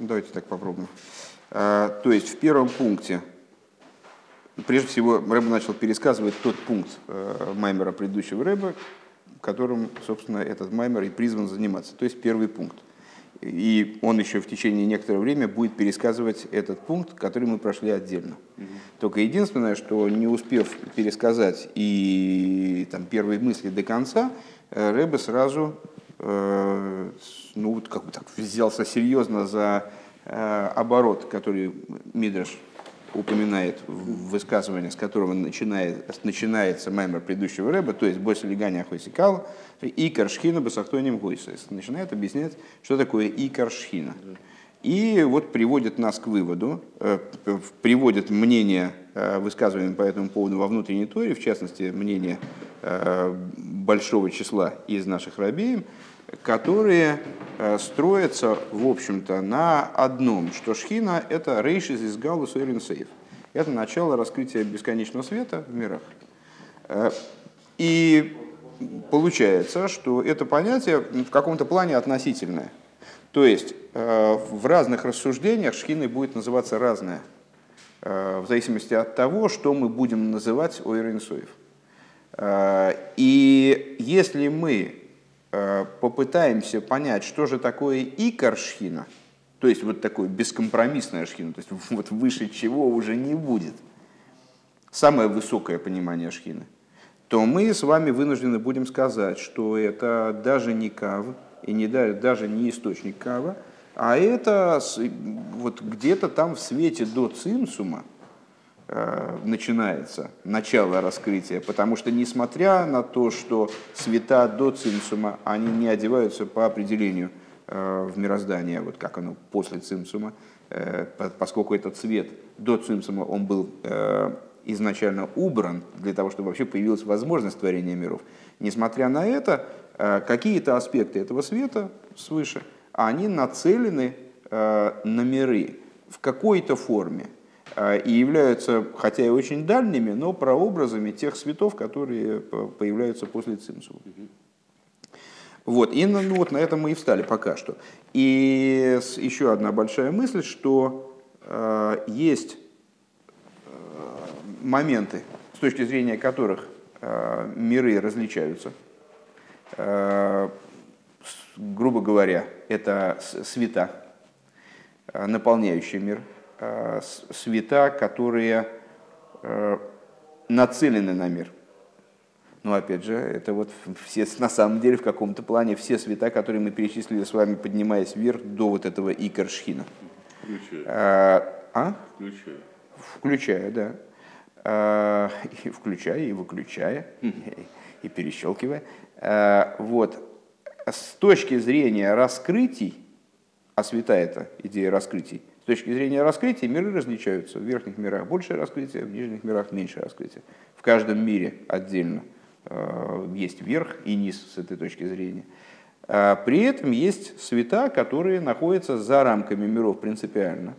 Давайте так попробуем. То есть в первом пункте, прежде всего, Рэб начал пересказывать тот пункт Маймера предыдущего Рэба, которым, собственно, этот Маймер и призван заниматься. То есть первый пункт. И он еще в течение некоторого времени будет пересказывать этот пункт, который мы прошли отдельно. Угу. Только единственное, что не успев пересказать и там, первые мысли до конца, э, Рэбе сразу э, ну, вот как бы так взялся серьезно за э, оборот, который Мидраш упоминает в высказывании, с которого начинает, начинается маймер предыдущего рэба, то есть «Бойся легания ахойсикал» и «Каршхина басахтоним гойса». Начинает объяснять, что такое и «Каршхина». И вот приводит нас к выводу, э, приводит мнение, э, высказываемое по этому поводу во внутренней торе, в частности, мнение э, большого числа из наших рабеев, которые э, строятся, в общем-то, на одном, что шхина – это рейшиз из галус сейф. Это начало раскрытия бесконечного света в мирах. Э, и получается, что это понятие в каком-то плане относительное. То есть э, в разных рассуждениях шхиной будет называться разное, в зависимости от того, что мы будем называть ойренсоев. И если мы попытаемся понять, что же такое икор шхина, то есть вот такое бескомпромиссное шхина, то есть вот выше чего уже не будет, самое высокое понимание шхины, то мы с вами вынуждены будем сказать, что это даже не кав, и не, даже не источник кава, а это вот где-то там в свете до цинсума, Э, начинается начало раскрытия, потому что несмотря на то, что света до цимсума, они не одеваются по определению э, в мироздание, вот как оно после цимсума, э, поскольку этот цвет до цимсума, он был изначально убран для того, чтобы вообще появилась возможность творения миров. Несмотря на это, какие-то аспекты этого света свыше, они нацелены на миры в какой-то форме, и являются, хотя и очень дальними, но прообразами тех светов, которые появляются после цимсу. Вот, и ну, вот на этом мы и встали пока что. И еще одна большая мысль, что э, есть э, моменты, с точки зрения которых э, миры различаются. Э, грубо говоря, это света, наполняющие мир – света, которые э, нацелены на мир. Но опять же, это вот все, на самом деле в каком-то плане все света, которые мы перечислили с вами, поднимаясь вверх до вот этого Икаршхина. Включая. А? а? Включая. Включая, да. И включая, и выключая, и перещелкивая. Вот. С точки зрения раскрытий, а света это идея раскрытий, точки зрения раскрытия миры различаются. В верхних мирах больше раскрытия, в нижних мирах меньше раскрытия. В каждом мире отдельно э, есть верх и низ с этой точки зрения. А при этом есть света, которые находятся за рамками миров принципиально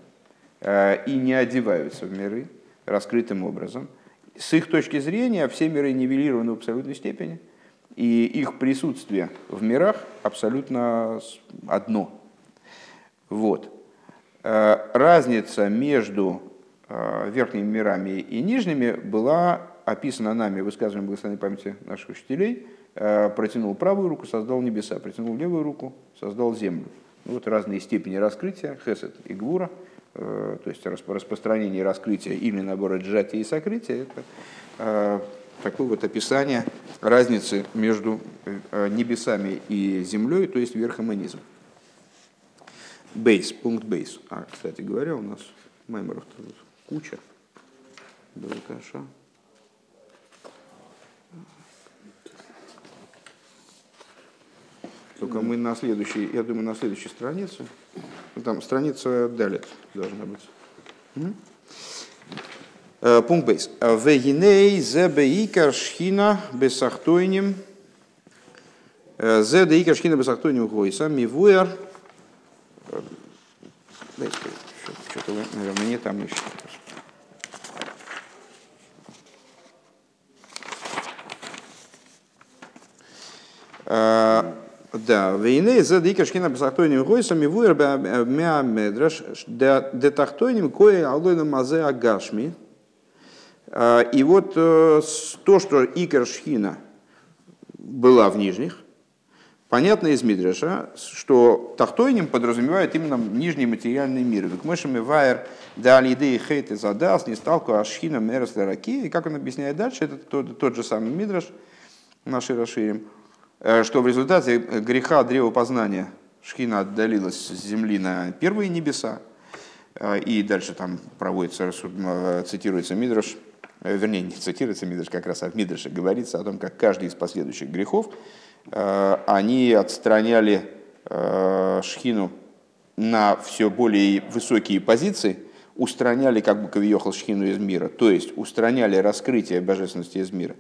э, и не одеваются в миры раскрытым образом. С их точки зрения все миры нивелированы в абсолютной степени, и их присутствие в мирах абсолютно одно. Вот. Э, разница между э, верхними мирами и нижними была описана нами в высказывании благословенной памяти наших учителей. Э, протянул правую руку, создал небеса, протянул левую руку, создал землю. Вот разные степени раскрытия, хесед и гвура, то есть распространение раскрытия или наоборот сжатия и сокрытия, это такое вот описание разницы между небесами и землей, то есть верхом и низом. Бейс, пункт бейс. А, кстати говоря, у нас меморов тут куча. Белкаша. Только мы на следующей, я думаю, на следующей странице. Ну, там страница далее должна быть. Угу. Пункт бейс. Вегиней зебе икар шхина бесахтойним. Зеде икар шхина бесахтойним гойса мивуэр что-то вы, наверное, не там ищете. Да, войны за дикер шхина бесахтойним гойсами вуэр мя медраш детахтойним кое алойна мазе агашми. И вот то, что икер шхина была в нижних, Понятно из Мидраша, что тахтойним подразумевает именно нижний материальный мир. Как мышами вайер дали идеи хейт и задас, не сталку ашхина мерес раки. И как он объясняет дальше, это тот, тот же самый Мидраш, наши расширим, э, что в результате греха древа познания шхина отдалилась с земли на первые небеса. Э, и дальше там проводится, э, цитируется Мидраш, вернее, не цитируется Мидраш как раз, а в Мидраше говорится о том, как каждый из последующих грехов они отстраняли э, Шхину на все более высокие позиции, устраняли как бы Кавиохал Шхину из мира, то есть устраняли раскрытие божественности из мира.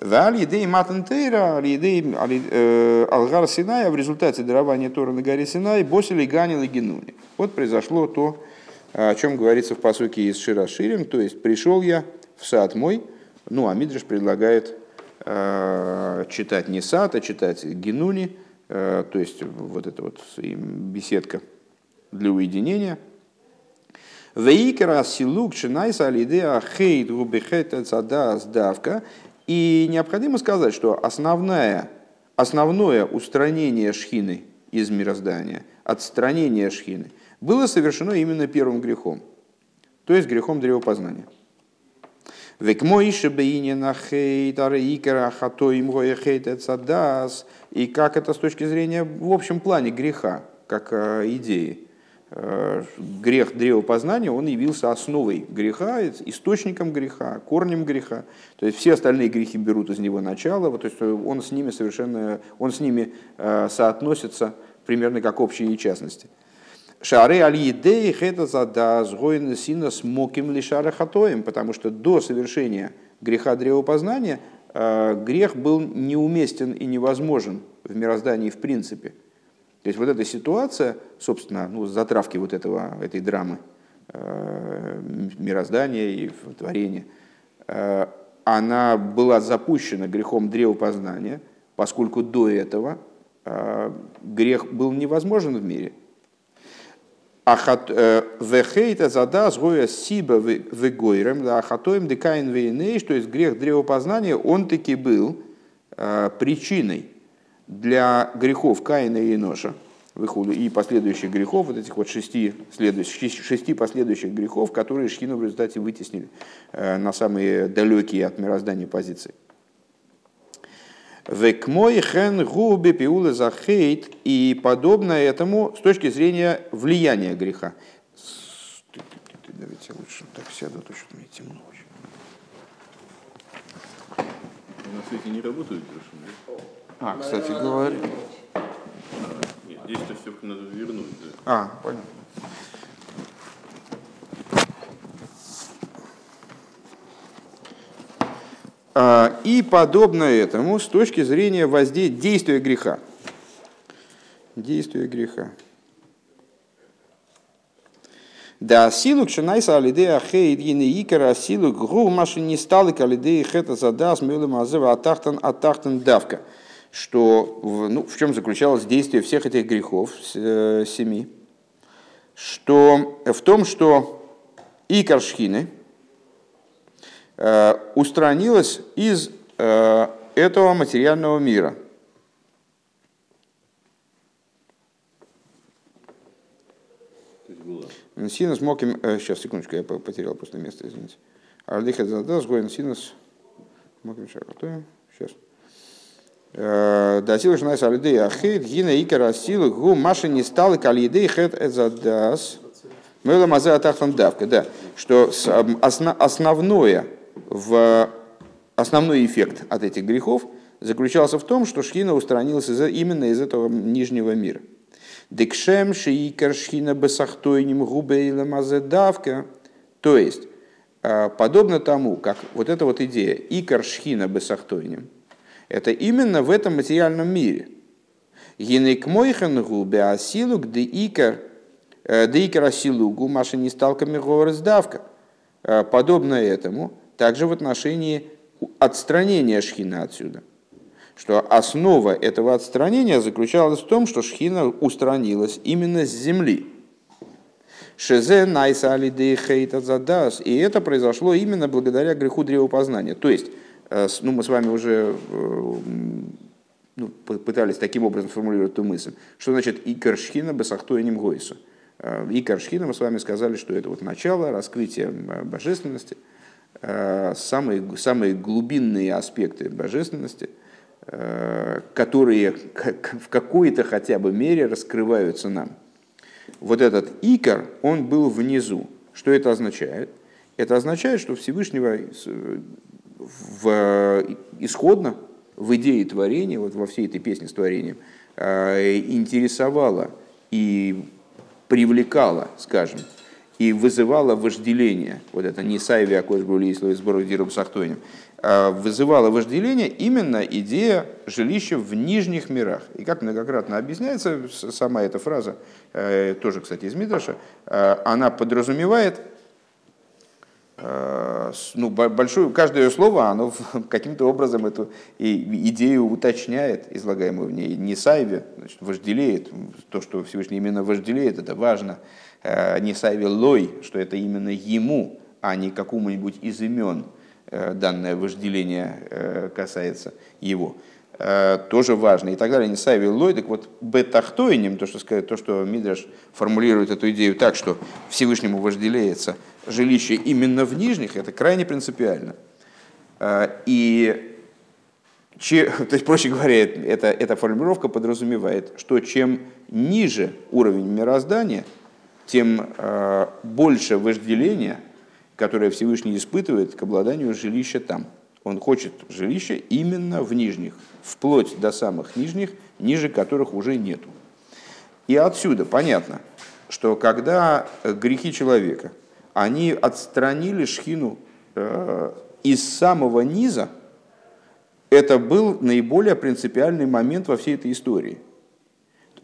Алидей Матантейра, Алидей э, Алгар Синая в результате дарования Тора на горе Синай босили Ганил и Генуни. Вот произошло то, о чем говорится в посуке из Шира Ширим, то есть пришел я в сад мой, ну а Мидриш предлагает Э, читать не сад, а читать генуни, э, то есть вот эта вот беседка для уединения. Вейкера силук чинайса алидеа хейт губихет давка. И необходимо сказать, что основное, основное устранение шхины из мироздания, отстранение шхины, было совершено именно первым грехом, то есть грехом древопознания. Век моише бейне на хейт, икера хато им цадас. И как это с точки зрения в общем плане греха, как э, идеи. Э, грех древопознания, он явился основой греха, источником греха, корнем греха. То есть все остальные грехи берут из него начало, то есть он с ними совершенно, он с ними э, соотносится примерно как общие частности. Шары аль-едей это зада сгоин сина смоким лишара хатоем, потому что до совершения греха древопознания э, грех был неуместен и невозможен в мироздании в принципе. То есть вот эта ситуация, собственно, ну, затравки вот этого, этой драмы э, мироздания и творения, э, она была запущена грехом древопознания, поскольку до этого грех был невозможен в мире – Э, Вехейта задас гоя сиба вегойрем, да ахатоем декаин вейней, то есть грех древопознания, он таки был э, причиной для грехов Каина и Еноша, и последующих грехов, вот этих вот шести, следующих, шести последующих грехов, которые Шхину в результате вытеснили э, на самые далекие от мироздания позиции. Век мой хен губи пиулы захейт и подобное этому с точки зрения влияния греха. Давайте лучше так сяду, то что мне темно очень. На свете не работают А, кстати говоря. А, нет, здесь-то все надо вернуть. Да. А, понятно. И подобно этому с точки зрения воздействия греха. Действия греха. Да, силу кшенайса алидея хейд гине икара силу гру маши не стали калидея хета задас милым азева атахтан атахтан давка. Что, ну, в чем заключалось действие всех этих грехов, э, семи? Что в том, что икар шхины – Э, устранилась из э, этого материального мира. Синус моким... Сейчас, секундочку, я потерял просто место, извините. Арлихат задас, гоин синус моким шакатуем. Сейчас. Э, да, сила шнайс алидей ахейт, гина икара силы, гу маши не стал, калидей хэт эзадас. Мэла мазе атахтан давка, да. Что основное, в основной эффект от этих грехов заключался в том, что Шхина устранилась из, именно из этого нижнего мира. Декшем шиикар шхина бесахтойним губейла мазедавка. То есть, а, подобно тому, как вот эта вот идея икар шхина бесахтойним, это именно в этом материальном мире. Гинек мойхан губе асилук де икар э, де икар асилугу маша не сталками говорздавка. А, подобно этому, также в отношении отстранения шхина отсюда. что основа этого отстранения заключалась в том, что шхина устранилась именно с земли. Шезе найса алидей хейта задас. И это произошло именно благодаря греху древопознания. То есть, э, ну, мы с вами уже э, ну, пытались таким образом формулировать эту мысль. Что значит икар шхина бесахтуэним гойсу? Э, икар шхина, мы с вами сказали, что это вот начало раскрытия божественности, самые, самые глубинные аспекты божественности, которые в какой-то хотя бы мере раскрываются нам – вот этот икор, он был внизу. Что это означает? Это означает, что Всевышнего в, исходно в идее творения, вот во всей этой песне с творением, э, интересовало и привлекало, скажем, и вызывало вожделение, вот это не сайви акош были сбору дируб сахтойним, а вызывало вожделение именно идея жилища в нижних мирах. И как многократно объясняется сама эта фраза, э, тоже, кстати, из Мидраша, э, она подразумевает э, ну, большую, каждое слово, оно каким-то образом эту идею уточняет, излагаемую в ней. Не сайве, значит, вожделеет, то, что Всевышний именно вожделеет, это важно. Не сайве лой, что это именно ему, а не какому-нибудь из имен – Э, данное вожделение э, касается его, э, тоже важно и так далее. Не сайви лой, так вот бетахтойним, то что, то, что Мидраш формулирует эту идею так, что Всевышнему вожделеется жилище именно в нижних, это крайне принципиально. И то есть, проще говоря, это, эта формулировка подразумевает, что чем ниже уровень мироздания, тем больше вожделения – которое Всевышний испытывает к обладанию жилища там. Он хочет жилища именно в нижних, вплоть до самых нижних, ниже которых уже нету. И отсюда понятно, что когда грехи человека, они отстранили шхину э, из самого низа, это был наиболее принципиальный момент во всей этой истории –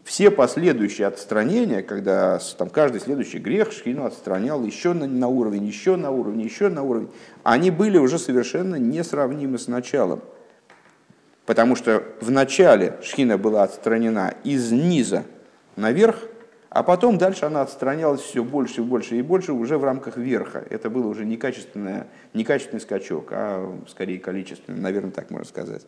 все последующие отстранения, когда там, каждый следующий грех Шхину отстранял еще на, на уровень, еще на уровень, еще на уровень, они были уже совершенно несравнимы с началом. Потому что в начале Шхина была отстранена из низа наверх, а потом дальше она отстранялась все больше и больше и больше уже в рамках верха. Это был уже не, не качественный скачок, а скорее количественный, наверное, так можно сказать.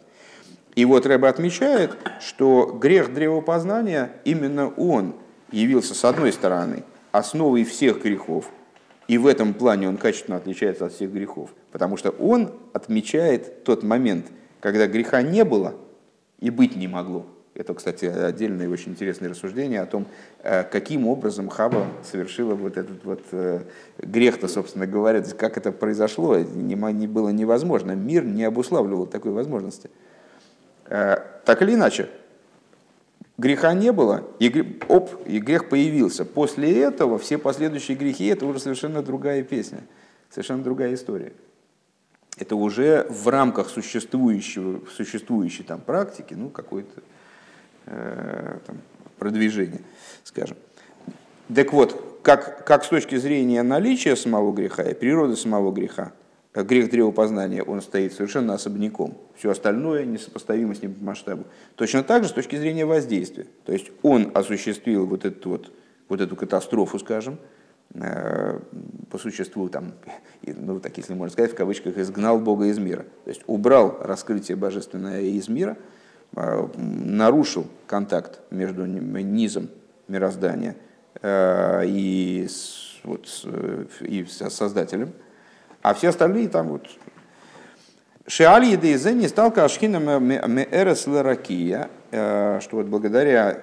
И вот Рэба отмечает, что грех древопознания, именно он явился, с одной стороны, основой всех грехов, и в этом плане он качественно отличается от всех грехов, потому что он отмечает тот момент, когда греха не было и быть не могло. Это, кстати, отдельное очень интересное рассуждение о том, э, каким образом Хаба совершила вот этот вот э, грех-то, собственно говоря, как это произошло, не было невозможно. Мир не обуславливал такой возможности. Э, так или иначе, греха не было, и, оп, и грех появился. После этого все последующие грехи – это уже совершенно другая песня, совершенно другая история. Это уже в рамках существующего, существующей там практики, ну, какое-то э, там, продвижение, скажем. Так вот, как, как с точки зрения наличия самого греха и природы самого греха, грех древопознания, он стоит совершенно особняком. Все остальное несопоставимо с ним по масштабу. Точно так же с точки зрения воздействия. То есть он осуществил вот эту, вот, вот эту катастрофу, скажем, э, по существу, там, ну, так если можно сказать, в кавычках, изгнал Бога из мира. То есть убрал раскрытие божественное из мира, э, нарушил контакт между низом мироздания э, и, вот, и Создателем – а все остальные там вот Шиаль Едейзе не стал Кашхина Меэрес Ларакия, э, что вот благодаря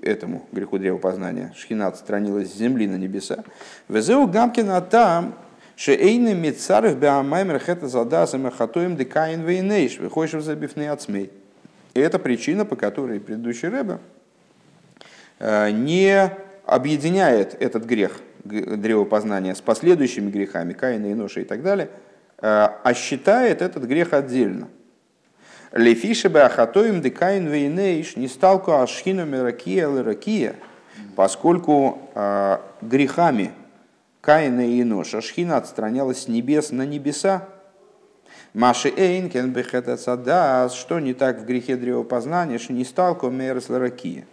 этому греху древопознания Шхина отстранилась с земли на небеса. Везеу Гамкина там, Шеэйны Мицарых Беамаймер Хета Задасам Хатуем Декаин Вейнейш, выходишь в забивные отсмей. И это причина, по которой предыдущий Рэбе э, не объединяет этот грех древопознания с последующими грехами, Каина, Иноша и так далее, э, а считает этот грех отдельно. Лефиша бы ахатоим декаин вейнейш не сталку ашхину меракия леракия, поскольку э, грехами Каина и Иноша Шхина отстранялась с небес на небеса. Маши Эйнкен Бехета Садас, что не так в грехе древопознания, что не сталко Мерс Ларакия.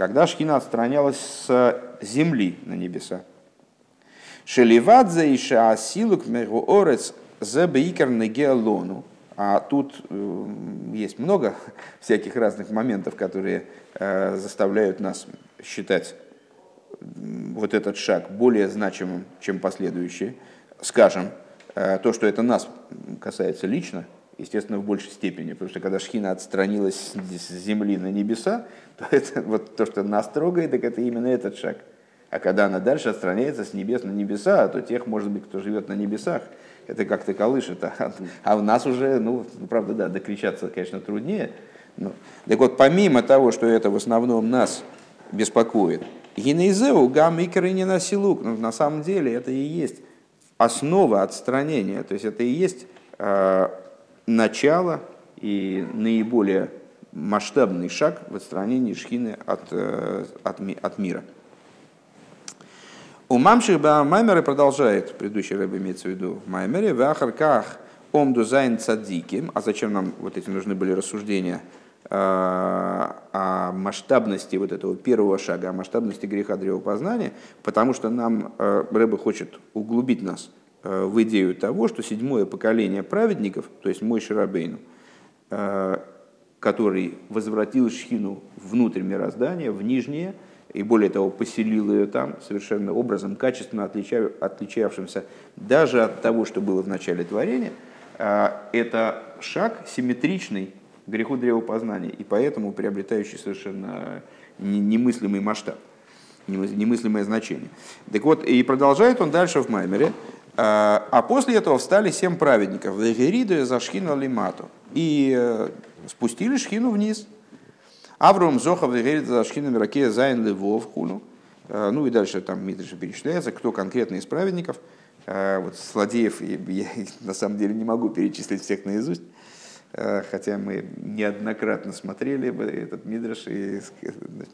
Когда Шхина отстранялась с земли на небеса. Шеливадзе и Шаасилук Мегу Орец за Бейкер Геолону. А тут э, есть много всяких разных моментов, которые э, заставляют нас считать вот этот шаг более значимым, чем последующие. Скажем, э, то, что это нас касается лично, естественно, в большей степени, потому что когда Шхина отстранилась с земли на небеса, то это вот то, что нас трогает, так это именно этот шаг. А когда она дальше отстраняется с небес на небеса, то тех, может быть, кто живет на небесах, это как-то колышет. А, а у нас уже, ну, правда, да, докричаться, конечно, труднее. Но, так вот, помимо того, что это в основном нас беспокоит, Гинейзеу гам икры на силук. Ну, на самом деле это и есть основа отстранения. То есть это и есть э, начало и наиболее масштабный шаг в отстранении шхины от, э, от, от мира. У Мамших Маймера продолжает, предыдущий рэб имеется в виду Маймере, в Ахарках Омду Зайн Цадиким, а зачем нам вот эти нужны были рассуждения э, о масштабности вот этого первого шага, о масштабности греха древопознания, потому что нам э, Рэбе хочет углубить нас в идею того, что седьмое поколение праведников, то есть мой Шарабейну, который возвратил Шхину внутрь мироздания, в нижнее, и более того, поселил ее там совершенно образом, качественно отличавшимся даже от того, что было в начале творения, а, это шаг симметричный греху древопознания, и поэтому приобретающий совершенно немыслимый масштаб, немыслимое значение. Так вот, и продолжает он дальше в Маймере, а, а после этого встали семь праведников, Вегериду за Шхину Лимату, и э, спустили Шхину вниз, Авром Зохов говорит за Шхина Миракея Зайн Левов Хуну. Э, ну и дальше там Митриша перечисляется, кто конкретно из праведников. Э, вот злодеев я на самом деле не могу перечислить всех наизусть. Э, хотя мы неоднократно смотрели этот Мидраш, и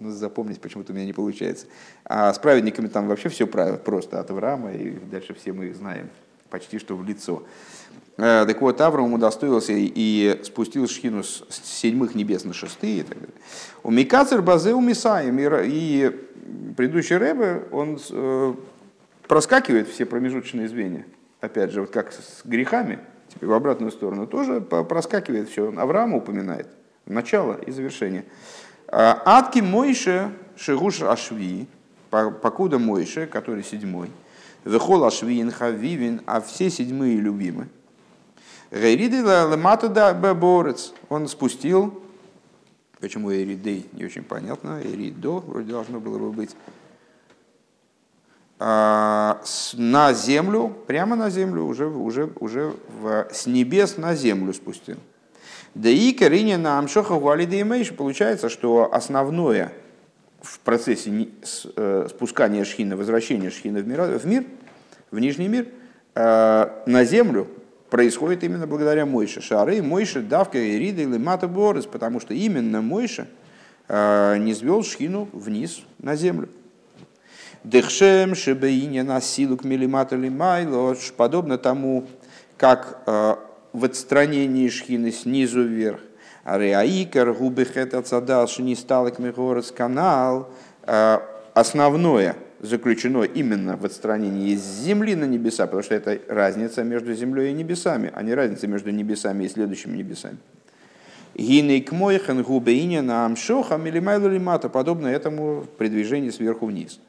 ну, запомнить почему-то у меня не получается. А с праведниками там вообще все просто от Авраама, и дальше все мы их знаем почти что в лицо. Э, так вот, Авраам удостоился и спустил шхину с седьмых небес на шестые. И так далее. У Микацер Базе у Мисаем. И предыдущий Рэбе, он э, проскакивает все промежуточные звенья. Опять же, вот как с грехами, теперь в обратную сторону, тоже проскакивает все. Авраама упоминает. Начало и завершение. Атки Мойше Шигуш Ашви, покуда Мойше, который седьмой, Вехол Ашвиин Хавивин, а все седьмые любимы. Гайриды лемату да борец. Он спустил, почему Эридей, не очень понятно, Эридо вроде должно было бы быть, на землю, прямо на землю, уже, уже, уже в, с небес на землю спустил. Да и Карине на Амшоха Гуалида Имейш получается, что основное в процессе э, спускания шхина, возвращения шхина в мир, в, мир, в нижний мир, э, на землю происходит именно благодаря Мойше. Шары Мойше, давка и рида или мата потому что именно Мойше э, не звел шхину вниз на землю. Дехшем шебеине на силу к милимата лимайло, подобно тому, как э, в отстранении шхины снизу вверх. Ареаикар губехет отцадал шинисталок мегорец канал. Э, основное – заключено именно в отстранении из земли на небеса, потому что это разница между землей и небесами, а не разница между небесами и следующими небесами. Гиней к мойхан губеиня на амшоха милимайлу лимата, подобно этому при движении сверху вниз.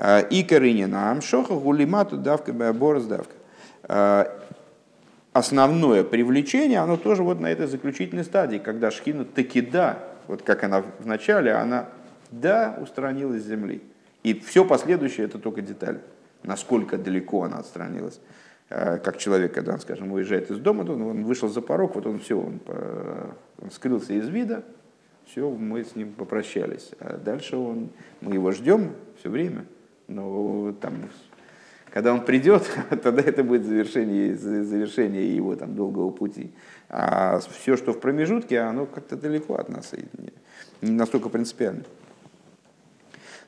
А, и корыня на амшоха гулимату давка борос давка. А, основное привлечение, оно тоже вот на этой заключительной стадии, когда шхина таки да, вот как она в начале, она да устранилась с земли. И все последующее это только деталь, насколько далеко она отстранилась. Э, как человек, когда он, скажем, уезжает из дома, то он вышел за порог, вот он все, он, он скрылся из вида, все, мы с ним попрощались. А дальше он, мы его ждем все время, но там, когда он придет, тогда это будет завершение, завершение его там, долгого пути. А все, что в промежутке, оно как-то далеко от нас, и не настолько принципиально.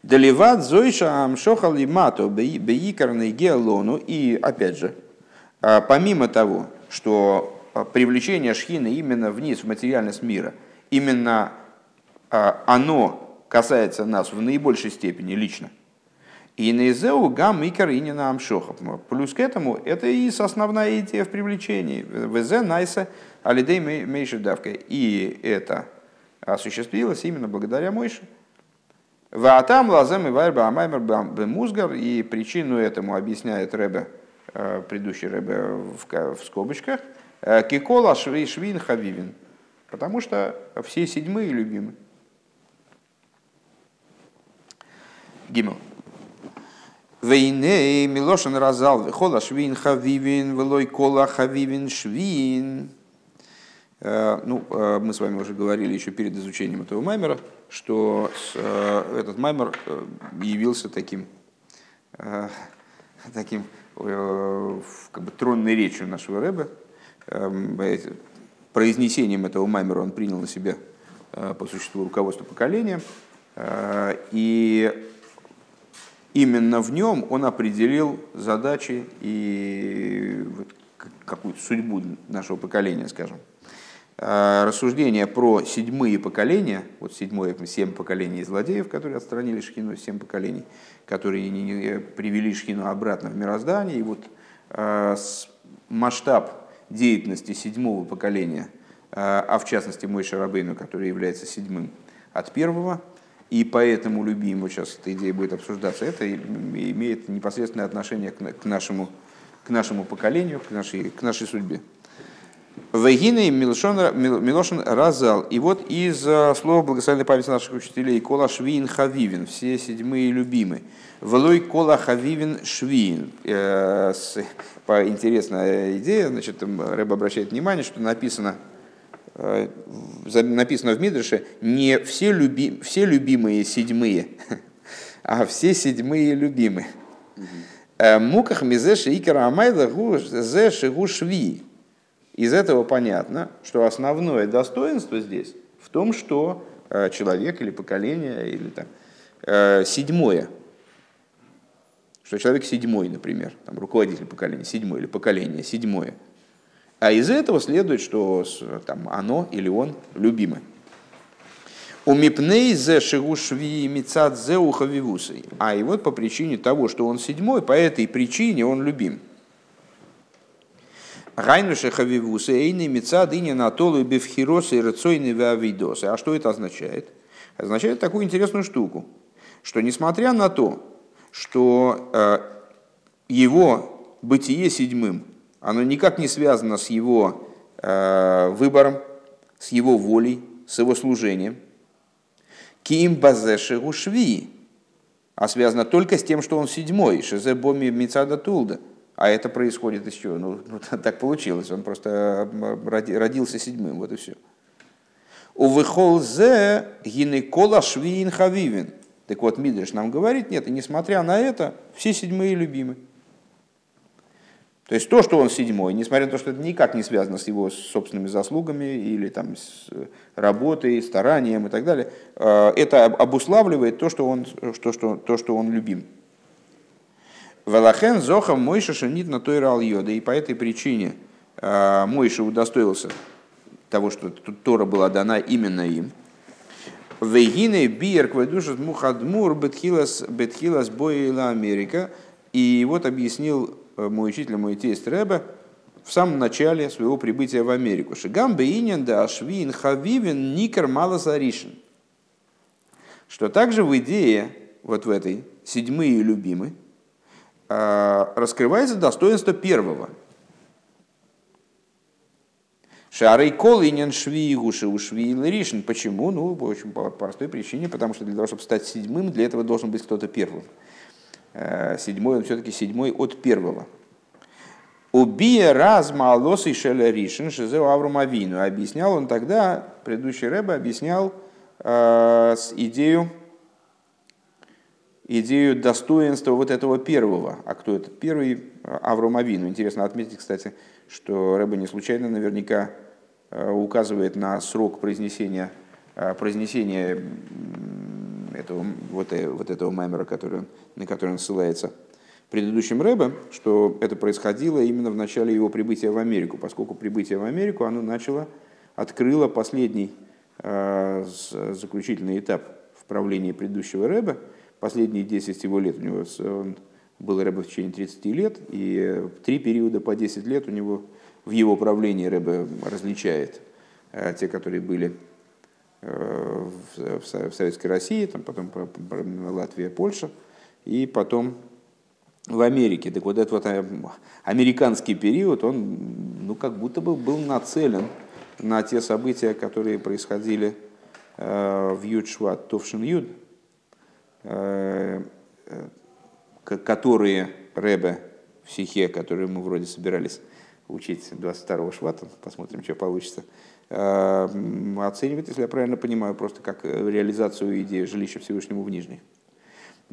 Деливат зойша амшохал и мато беикарный геолону. И опять же, а, помимо того, что привлечение шхины именно вниз, в материальность мира, именно оно касается нас в наибольшей степени лично. И нейзеу гам икар и не нам Плюс к этому, это и основная идея в привлечении. ВЗ найса алидей мейши давка. И это осуществилось именно благодаря Мойше. Ваатам лазем и вайрба амаймер бемузгар. И причину этому объясняет Рэбе, э, предыдущий Рэбе в, в скобочках. Э, Кикола шви швин хавивин. Потому что все седьмые любимы. Гимел. Вейне Милошин разал вихола швин хавивин велой кола хавивин швин. Э, ну, э, мы с вами уже говорили еще перед изучением этого маймера, что э, этот маймер явился таким, таким как бы тронной речью нашего Рэба. Произнесением этого маймера он принял на себя по существу руководство поколения. И именно в нем он определил задачи и какую-то судьбу нашего поколения, скажем. Э, рассуждения про седьмые поколения, вот седьмое, семь поколений злодеев, которые отстранили Шхину, семь поколений, которые привели Шхину обратно в мироздание, и вот э, масштаб деятельности седьмого поколения, э, а в частности мой Шарабейну, который является седьмым от первого, и поэтому любим, вот сейчас эта идея будет обсуждаться, это имеет непосредственное отношение к нашему, к нашему поколению, к нашей, к нашей судьбе. Вегины Милошин Разал. И вот из э, слова благословенной памяти наших учителей Кола Швин Хавивин, все седьмые любимые. Велой Кола Хавивин Швин. Э, интересная идея, значит, Рэб обращает внимание, что написано написано в Мидрше, не все, люби, все любимые седьмые, а все седьмые любимые. Муках мизеши икара амайла гу зе шигу шви. Из этого понятно, что основное достоинство здесь в том, что э, человек или поколение, или там, э, седьмое, что человек седьмой, например, там, руководитель поколения, седьмой или поколение седьмое. А из этого следует, что там, оно или он любимый. У мипней зе шигушви мицад зе ухавивусой. А и вот по причине того, что он седьмой, по этой причине он любим. Гайнуша хавивуса эйны меца дыня на толу бифхиросы и рацойны вавидосы. А что это означает? Означает такую интересную штуку, что несмотря на то, что э, его бытие седьмым, оно никак не связано с его э, выбором, с его волей, с его служением. Ким базеши гушви, а связано только с тем, что он седьмой, шезе боми мицада тулда – а это происходит из чего? Ну, ну так получилось, он просто родился седьмым, вот и все. У выхолзе гинекола швин хавивин. Так вот, Мидриш нам говорит, нет, и несмотря на это, все седьмые любимы. То есть то, что он седьмой, несмотря на то, что это никак не связано с его собственными заслугами или там, с работой, старанием и так далее, э, это обуславливает то, что он, что, что, то, что он любим. Велахен зоха Мойша шанит на той йода. И по этой причине э, Мойша удостоился того, что Тора была дана именно им. Вегине биер квайдушат мухадмур бетхилас бетхилас боила Америка. И вот объяснил э, мой учитель, мой тесть Рэбе, в самом начале своего прибытия в Америку. Шигам бейнин да ашвин хавивин никер малазаришин. Что также в идее, вот в этой, седьмые любимы, а, раскрывается достоинство первого. Шарей колинен швигуши у швилришин. Почему? Ну, по очень простой причине, потому что для того, чтобы стать седьмым, для этого должен быть кто-то первым. А, седьмой, он все-таки седьмой от первого. Убия раз малос и шелеришин шизеу Аврамавину. Объяснял он тогда, предыдущий Рэбе объяснял э, идею идею достоинства вот этого первого. А кто этот первый? Авром Авину. Интересно отметить, кстати, что Рэба не случайно наверняка э, указывает на срок произнесения, э, произнесения этого, вот, э, вот этого маймера, который, на который он ссылается предыдущем Рэбе, что это происходило именно в начале его прибытия в Америку, поскольку прибытие в Америку оно начало, открыло последний э, заключительный этап в правлении предыдущего Рэбе, последние 10 его лет, у него он был Рэбе в течение 30 лет, и три периода по 10 лет у него в его правлении Рэбе различает э, те, которые были. э, в Советской России, там потом Латвия, Польша, и потом в Америке. Так вот этот вот э, американский период, он ну, как будто бы был нацелен на те события, которые происходили э, в Юдшват Товшин Юд, э, которые Ребе в Сихе, которые мы вроде собирались учить 22-го швата, посмотрим, что получится, оценивает, если я правильно понимаю, просто как реализацию идеи жилища Всевышнему в Нижних.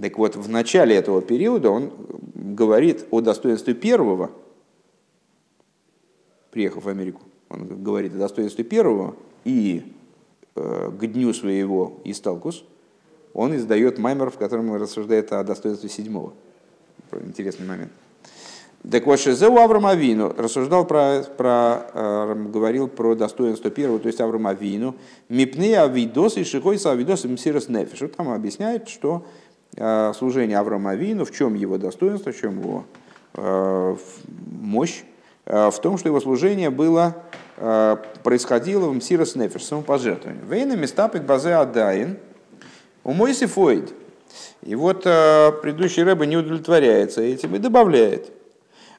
Так вот, в начале этого периода он говорит о достоинстве первого, приехав в Америку, он говорит о достоинстве первого, и э, к дню своего Исталкус он издает маймер, в котором он рассуждает о достоинстве седьмого. Интересный момент. Так вот, Шезеу Авраам Авину рассуждал про, про э, говорил про достоинство первого, то есть Авраам Авину, мипны авидос и шихойса авидос и мсирос нефиш. Вот там объясняет, что Э, служение Авраама Авину, в чем его достоинство, в чем его э, мощь, в том, что его служение было, происходило в Мсирос Нефеш, самопожертвование. Вейна местапик базе адаин, у Мойси Фойд. И вот предыдущий рэба не удовлетворяется этим и добавляет.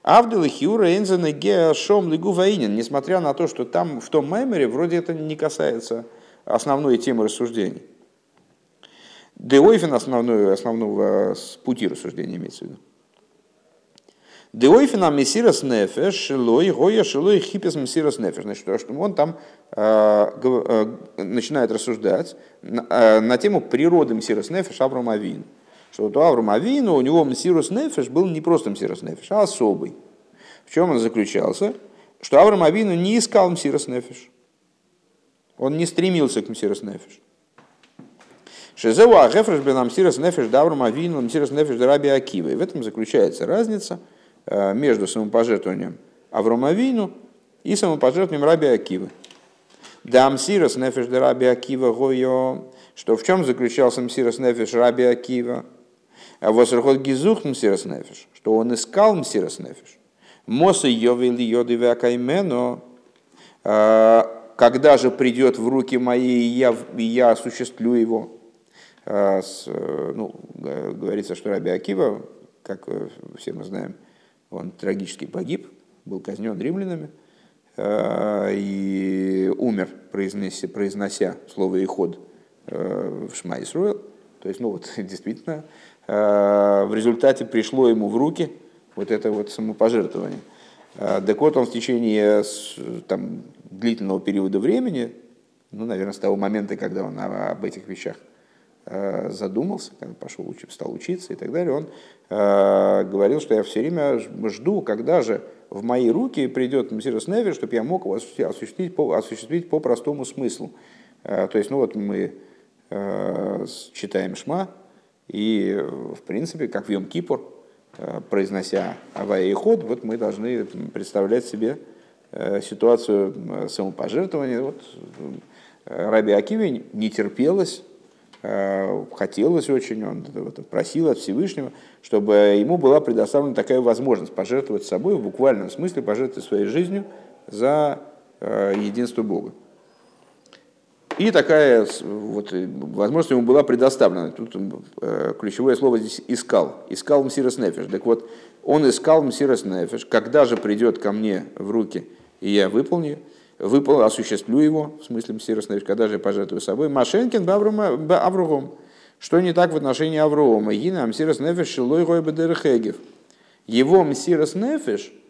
Авдел Хиура Энзена Геа Шом Лигу Ваинин, несмотря на то, что там в том меморе вроде это не касается основной темы рассуждений. Деойфен основной, основного пути рассуждения имеется в виду. Деойфена мессирас нефеш, шилой, гоя, шилой, хипес мессирас нефеш. Значит, что он там э, э, начинает рассуждать на, э, на тему природы мессирас нефеш Авраам Авин. Что вот у Авраама Авину, у него мессирас нефеш был не просто мессирас нефеш, а особый. В чем он заключался? Что Авраам Авину не искал мессирас нефеш. Он не стремился к мессирас нефеш. Шезеу агефреш бенам сирос нефеш даврам авину сирос нефеш раби Акивы. В этом заключается разница э, между самопожертвованием Авром Авину и самопожертвованием раби Акивы. Дам сирос нефеш раби Акива гойо. Что в чем заключался мсирос нефеш раби Акива? А вот рахот гизух мсирос нефеш. Что он искал мсирос нефеш. Моса йовели йоды вакаймено. Э, когда же придет в руки мои, я, я осуществлю его. А, э, ну, говорится, что Раби Акива, как э, все мы знаем, он трагически погиб, был казнен римлянами а, и умер, произнося, произнося слово «иход» э, в Шма Исруэл. То есть, ну вот, действительно, а, в результате пришло ему в руки вот это вот самопожертвование. Так вот, он в течение там, длительного периода времени, ну, наверное, с того момента, когда он об этих вещах Э, задумался, когда пошел, стал учиться и так далее, он э, говорил, что я все время жду, когда же в мои руки придет Мсирос Невер, чтобы я мог осуществить по, осуществить по простому смыслу. Э, то есть, ну вот мы читаем Шма, и, в принципе, как в Йом Кипур, произнося Авая и Ход, вот мы должны представлять себе ситуацию самопожертвования. Вот Раби Акиве не терпелось Э, хотелось очень, он просил от Всевышнего, чтобы ему была предоставлена такая возможность пожертвовать собой, в буквальном смысле пожертвовать своей жизнью за э, единство Бога. И такая вот, возможность ему была предоставлена. Тут э, ключевое слово здесь «искал». «Искал Мсирос Нефеш». Так вот, он искал Мсирос Нефеш. Когда же придет ко мне в руки, и я выполню, выпал, осуществлю его, в смысле Мсирос Нефиш, когда же я пожертвую собой, Машенкин Авругом. Что не так в отношении Аврома? Гина Мсирос Нефиш Шилой Рой. Его Мсирос Нефиш, э,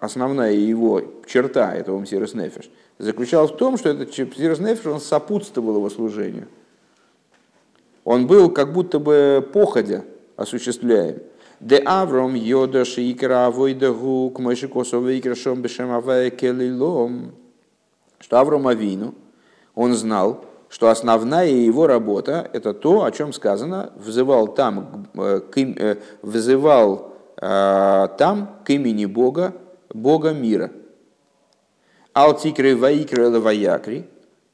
основная его черта этого Мсирос Нефиш, заключалась в том, что этот Мсирос Нефиш, он сопутствовал его служению. Он был как будто бы походя осуществляем. Де Авром йода шикра авойдагу к мойши косова икра шом бешем авая келилом. Что Авром Авину, он знал, что основная его работа – это то, о чем сказано, взывал там, э, э, э, там к имени Бога, Бога мира. Алтикры ваикры ваякри.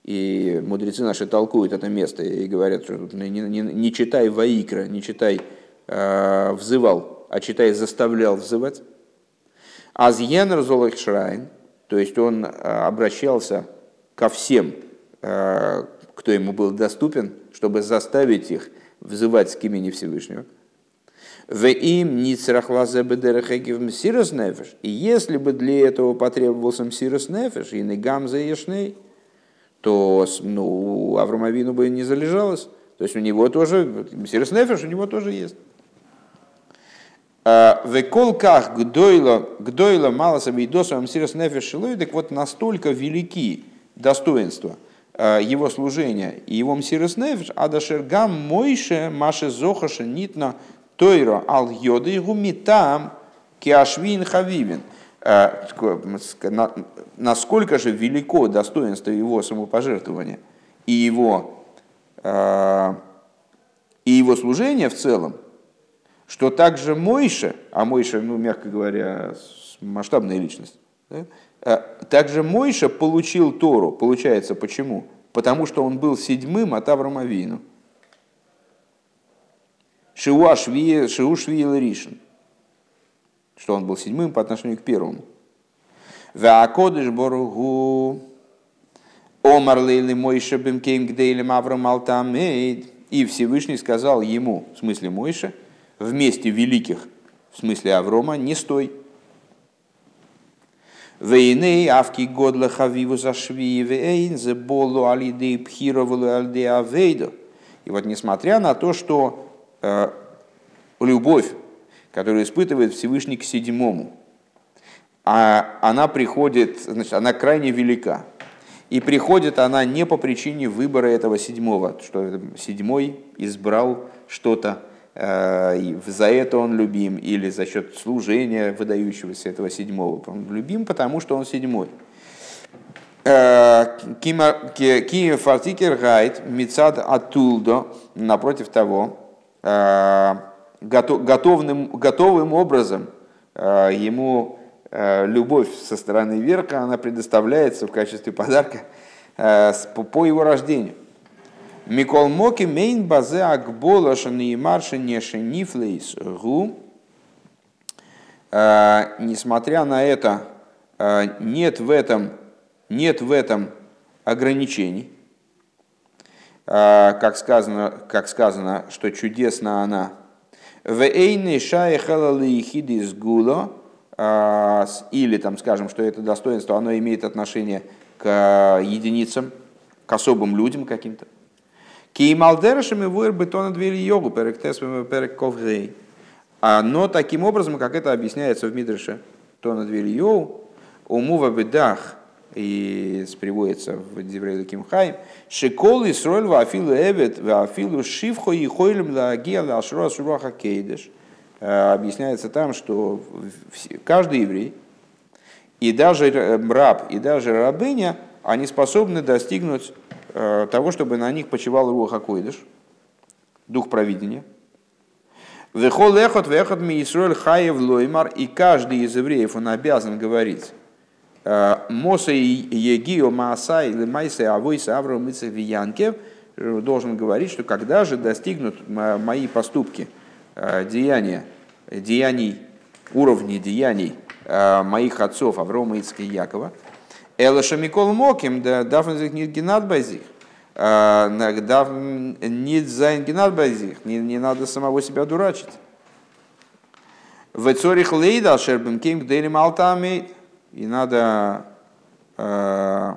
И мудрецы наши толкуют это место и говорят, что не, не, не читай ваикра, не читай э, взывал, а читай заставлял взывать. Азьен золых шрайн, то есть он обращался ко всем, кто ему был доступен, чтобы заставить их взывать к имени Всевышнего. Им сирос нефеш. И если бы для этого потребовался мсирос нефеш, и негамза ешней, то ну, Авромовину бы не залежалось. То есть у него тоже, мсирос нефеш у него тоже есть. А, в колках гдойла, гдойла мало себе идосом мсирос нефеш так вот настолько велики достоинства – Э, его служения и его мсирос нефиш, адашергам мойше маше зохаша нитна тойро ал йоды гумитам киашвин хавивин. Э, насколько же велико достоинство его самопожертвования и его, э, и его служения в целом, что также Мойша, а Мойша, ну, мягко говоря, масштабная личность, да, Э, также Мойша получил Тору. Получается, почему? Потому что он был седьмым от Авраама Вину. Шиуашви Ришин. Что он был седьмым по отношению к первому. Ваакодыш Боругу Омар Лейли Мойша Бемкейм Гдейлем Авраам Алтамейд. И Всевышний сказал ему, в смысле Мойша, вместе великих, в смысле Аврома, не стой. Вейней авки годла хавиву зашви вейн зе болу алиды пхировалу альде авейду. И вот несмотря на то, что любовь, которую испытывает Всевышний к седьмому, а она приходит, значит, она крайне велика. И приходит она не по причине выбора этого седьмого, что седьмой избрал что-то, Э, и за это он любим, или за счет служения выдающегося этого седьмого. Он любим, потому что он седьмой. Э, Кима фартикер гайд мицад атулдо, напротив того, э, готовым, готовым образом ему любовь со стороны верка, она предоставляется в качестве подарка по его рождению. Микол Моки мейн базе акбола шани марши неши нифлейс гу. Несмотря на это, нет в этом, нет в этом ограничений. А, как сказано, как сказано, что чудесна она. В эйны шайхала лихиди сгуло, или там скажем, что это достоинство, оно имеет отношение к единицам, к особым людям каким-то. Кеймалдершами вуэр бетона двери йогу, перек тесвем перек ковгей. Но таким образом, как это объясняется в Мидрше, то на двери йогу, умува бедах, и приводится в Диврейду Кимхайм, шикол и сроль вафилу эвет, вафилу шивхо и хойлем лагия лашро сураха кейдеш. Объясняется там, что каждый еврей, и даже раб, и даже рабыня, они способны достигнуть Э, того, чтобы на них почивал Руах Акойдыш, дух провидения. Вехол эхот вехот ми Исруэль хаев лоймар, и каждый из евреев, он обязан говорить, э, Моса и Егио Маасай или Майса Авойса Авраам Виянкев должен говорить, что когда же достигнут мои поступки, э, деяния, деяний, уровни деяний моих отцов Аврома, и Якова – Элаша Микол Моким, да дафн не генат базих. Не зайн генат базих. Не надо самого себя дурачить. В Цорих Лейда Шербем Ким Гдели Малтами. И надо э,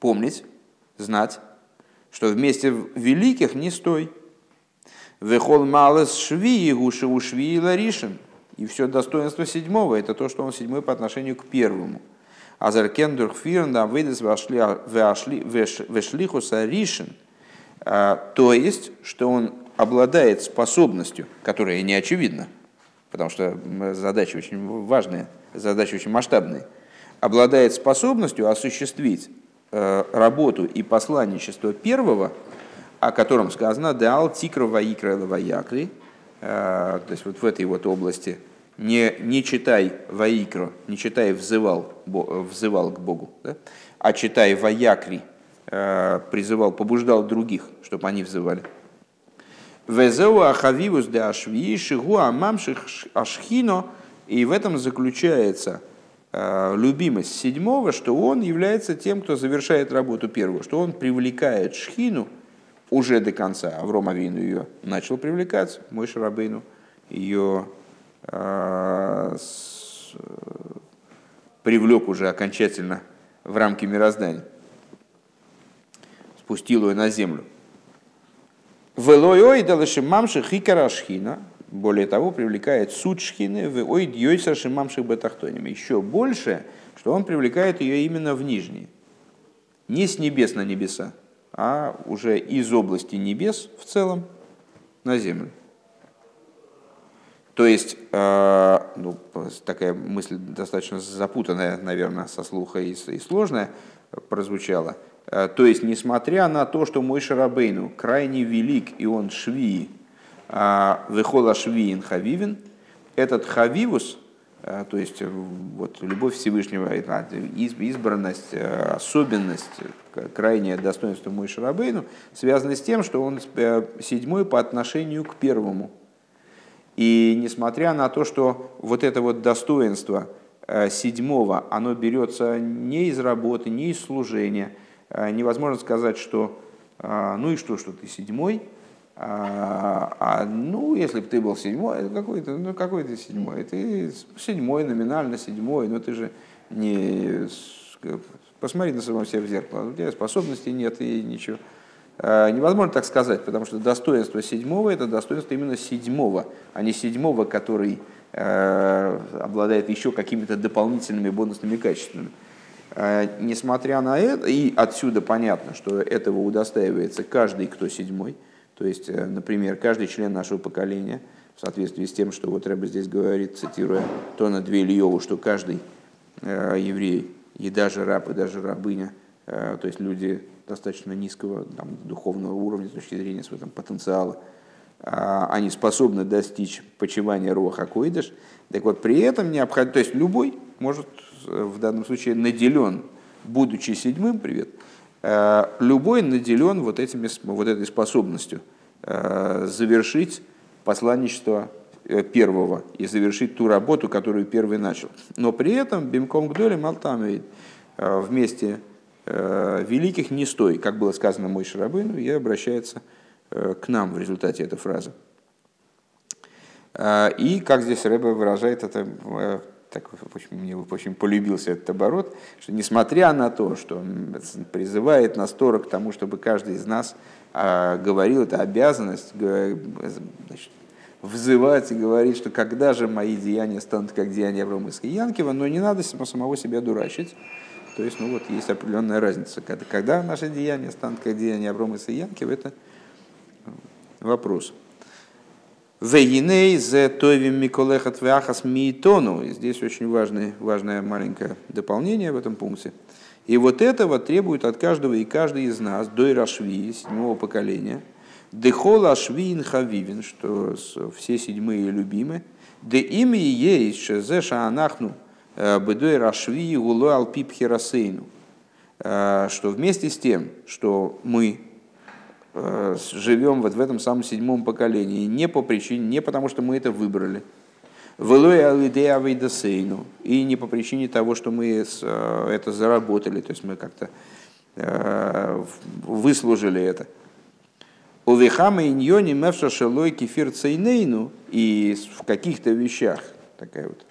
помнить, знать, что вместе великих не стой. Вехол малес шви гуши ушви и ларишин. И все достоинство седьмого, это то, что он седьмой по отношению к первому. Азаркен дурхфирн да выйдет вешлихуса ришен. А, то есть, что он обладает способностью, которая не очевидна, потому что задача очень важная, задача очень масштабная, обладает способностью осуществить э, работу и посланничество первого, о котором сказано «Деал тикра ваикра ваякри», то есть вот в этой вот области не, не читай ваикро, не читай взывал, взывал к Богу, да? а читай ваякри, призывал, побуждал других, чтобы они взывали. Везеу ахавивус де ашви шигу амамших ашхино. И в этом заключается э, любимость седьмого, что он является тем, кто завершает работу первого, что он привлекает шхину уже до конца. Авром Авину ее начал привлекать, мой Шарабейну ее э, с, привлек уже окончательно в рамки мироздания, спустил ее на землю. Велой мамши хикара шхина, более того, привлекает суть шхины в ой дьойса шимамших бетахтоним. Еще больше, что он привлекает ее именно в нижние. Не с небес на небеса, а уже из области небес в целом на землю. То есть, э, ну, такая мысль достаточно запутанная, наверное, со слуха и, и сложная прозвучала – то есть, несмотря на то, что мой Шарабейну крайне велик, и он шви, а, выхола швиин хавивин, этот хавивус, э, то есть вот, любовь Всевышнего, избранность, э, особенность, крайнее достоинство мой Шарабейну, связаны с тем, что он седьмой по отношению к первому. И несмотря на то, что вот это вот достоинство седьмого, оно берется не из работы, не из служения – Э, невозможно сказать, что э, ну и что, что ты седьмой, а, а ну, если бы ты был седьмой, какой ты, ну какой ты седьмой? Ты седьмой, номинально седьмой, но ты же не... Посмотри на самого себя в зеркало, у тебя способностей нет и ничего. Э, невозможно так сказать, потому что достоинство седьмого – это достоинство именно седьмого, а не седьмого, который обладает еще какими-то дополнительными бонусными качествами. Э, несмотря на это, и отсюда понятно, что этого удостаивается каждый, кто седьмой, то есть, э, например, каждый член нашего поколения, в соответствии с тем, что вот Рэба здесь говорит, цитируя Тона Две что каждый э, еврей, и даже раб, и даже рабыня, то есть люди достаточно низкого там, духовного уровня с точки зрения своего там, потенциала, они способны достичь почивания Руаха Койдыш. Так вот, при этом необходимо, то есть любой может в данном случае наделен, будучи седьмым, привет, э, любой наделен вот, этими, вот этой способностью э, завершить посланничество э, первого и завершить ту работу, которую первый начал. Но при этом Бимком Гдоли Малтамовид вместе великих не стой, как было сказано мой Шарабыну, и обращается к нам в результате этой фразы. И как здесь Рэбе выражает это так очень, мне очень полюбился этот оборот, что несмотря на то, что он призывает нас Тора к тому, чтобы каждый из нас а, говорил, это обязанность значит, взывать и говорить, что когда же мои деяния станут как деяния Аврома и Янкива, но не надо самого себя дурачить. То есть, ну вот, есть определенная разница. Когда, когда наши деяния станут как деяния Аврома Янкива, это вопрос. Вегиней зе товим миколехат вяхас миитону. Здесь очень важное, важное маленькое дополнение в этом пункте. И вот этого требует от каждого и каждый из нас, до Ирашви, седьмого поколения, Дехола Швин Хавивин, что все седьмые любимы, де ими есть шезеша анахну э, бедой Рашви гуло алпип херасейну, э, что вместе с тем, что мы живем вот в этом самом седьмом поколении, не по причине, не потому что мы это выбрали, и не по причине того, что мы э, это заработали, то есть мы как-то э, выслужили это. У Вихама иньони мевша шелой кефир цейнейну, и в каких-то вещах, такая вот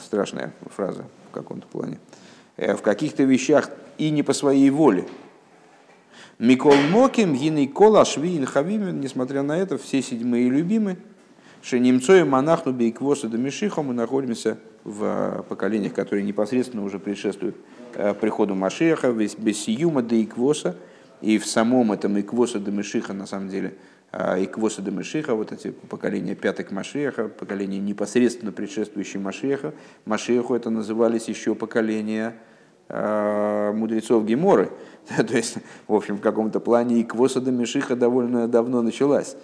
страшная фраза в каком-то плане, в каких-то вещах и не по своей воле, Микол Моким, Гиней Кола, Швиин Хавимин, несмотря на это, все седьмые любимы. Шенимцою Монахну Бейквоса Домишиха мы находимся в э, поколениях, которые непосредственно уже предшествуют э, приходу Машеха, Бесиюма Дейквоса, и в самом этом Иквоса Домишиха, на самом деле, э, Иквоса Домишиха, вот эти поколения пяток Машеха, поколения непосредственно предшествующие Машеха. Машеху это назывались еще поколения мудрецов Геморы. То есть, в общем, в каком-то плане и Квоса до Мишиха довольно давно началась.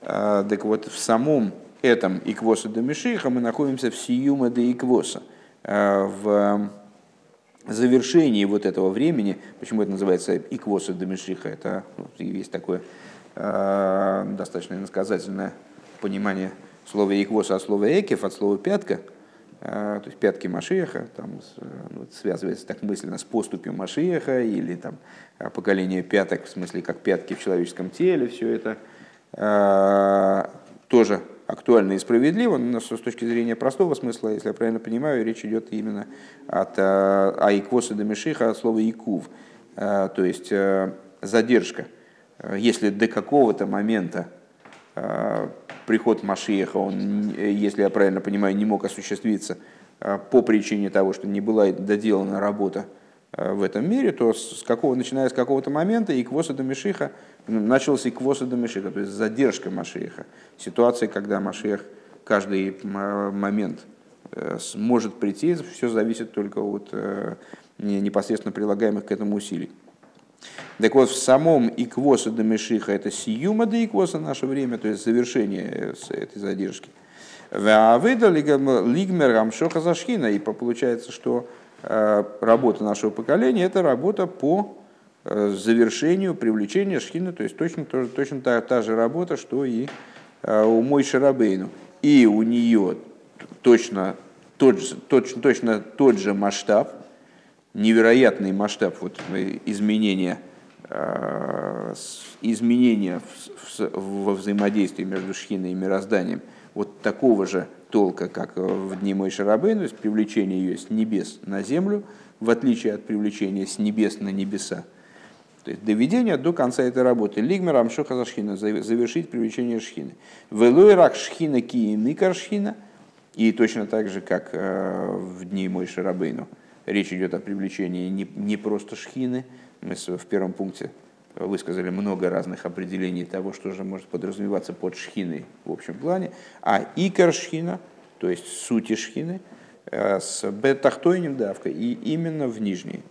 Так вот, в самом этом Иквоса до Мишиха мы находимся в Сиюма до Иквоса, в завершении вот этого времени, почему это называется Иквоса до Мишиха, это ну, есть такое достаточно иносказательное понимание слова Иквоса от слова Экев, от слова пятка, то есть пятки Машиеха, там ну, связывается так мысленно с поступью Машиеха или там поколение пяток, в смысле как пятки в человеческом теле, все это тоже актуально и справедливо, но с точки зрения простого смысла, если я правильно понимаю, речь идет именно от Айквоса до Мишиха, от слова Икув, то есть задержка. Если до какого-то момента приход Машиеха, он, если я правильно понимаю, не мог осуществиться по причине того, что не была доделана работа в этом мире, то с какого, начиная с какого-то момента и квоса до Мишиха начался и квоса до Мишиха, то есть задержка Машиеха. Ситуация, когда Машиех каждый момент э, может прийти, все зависит только от э, непосредственно прилагаемых к этому усилий. Так вот, в самом иквоса до Мишиха это сиюма до иквоса наше время, то есть завершение этой задержки. Выдали лигмер амшоха зашхина, и получается, что э, работа нашего поколения это работа по э, завершению привлечения шхина, то есть точно, тоже, точно та, та же работа, что и э, у Мой Шарабейну. И у нее точно тот, точно, точно тот же масштаб, невероятный масштаб вот, изменения, э, изменения в, в, во взаимодействии между шхиной и мирозданием вот такого же толка, как в дни Мой Шарабейн, то есть привлечение ее с небес на землю, в отличие от привлечения с небес на небеса. То есть доведение до конца этой работы. Лигмер Амшоха Зашхина, завершить привлечение шхины. Велуй рак шхина ки микар шхина. И точно так же, как э, в дни Мой Шарабейну – речь идет о привлечении не, не просто шхины. Мы в первом пункте высказали много разных определений того, что же может подразумеваться под шхиной в общем плане, а икор шхина, то есть сути шхины, э, с бетахтойним давкой и именно в нижней.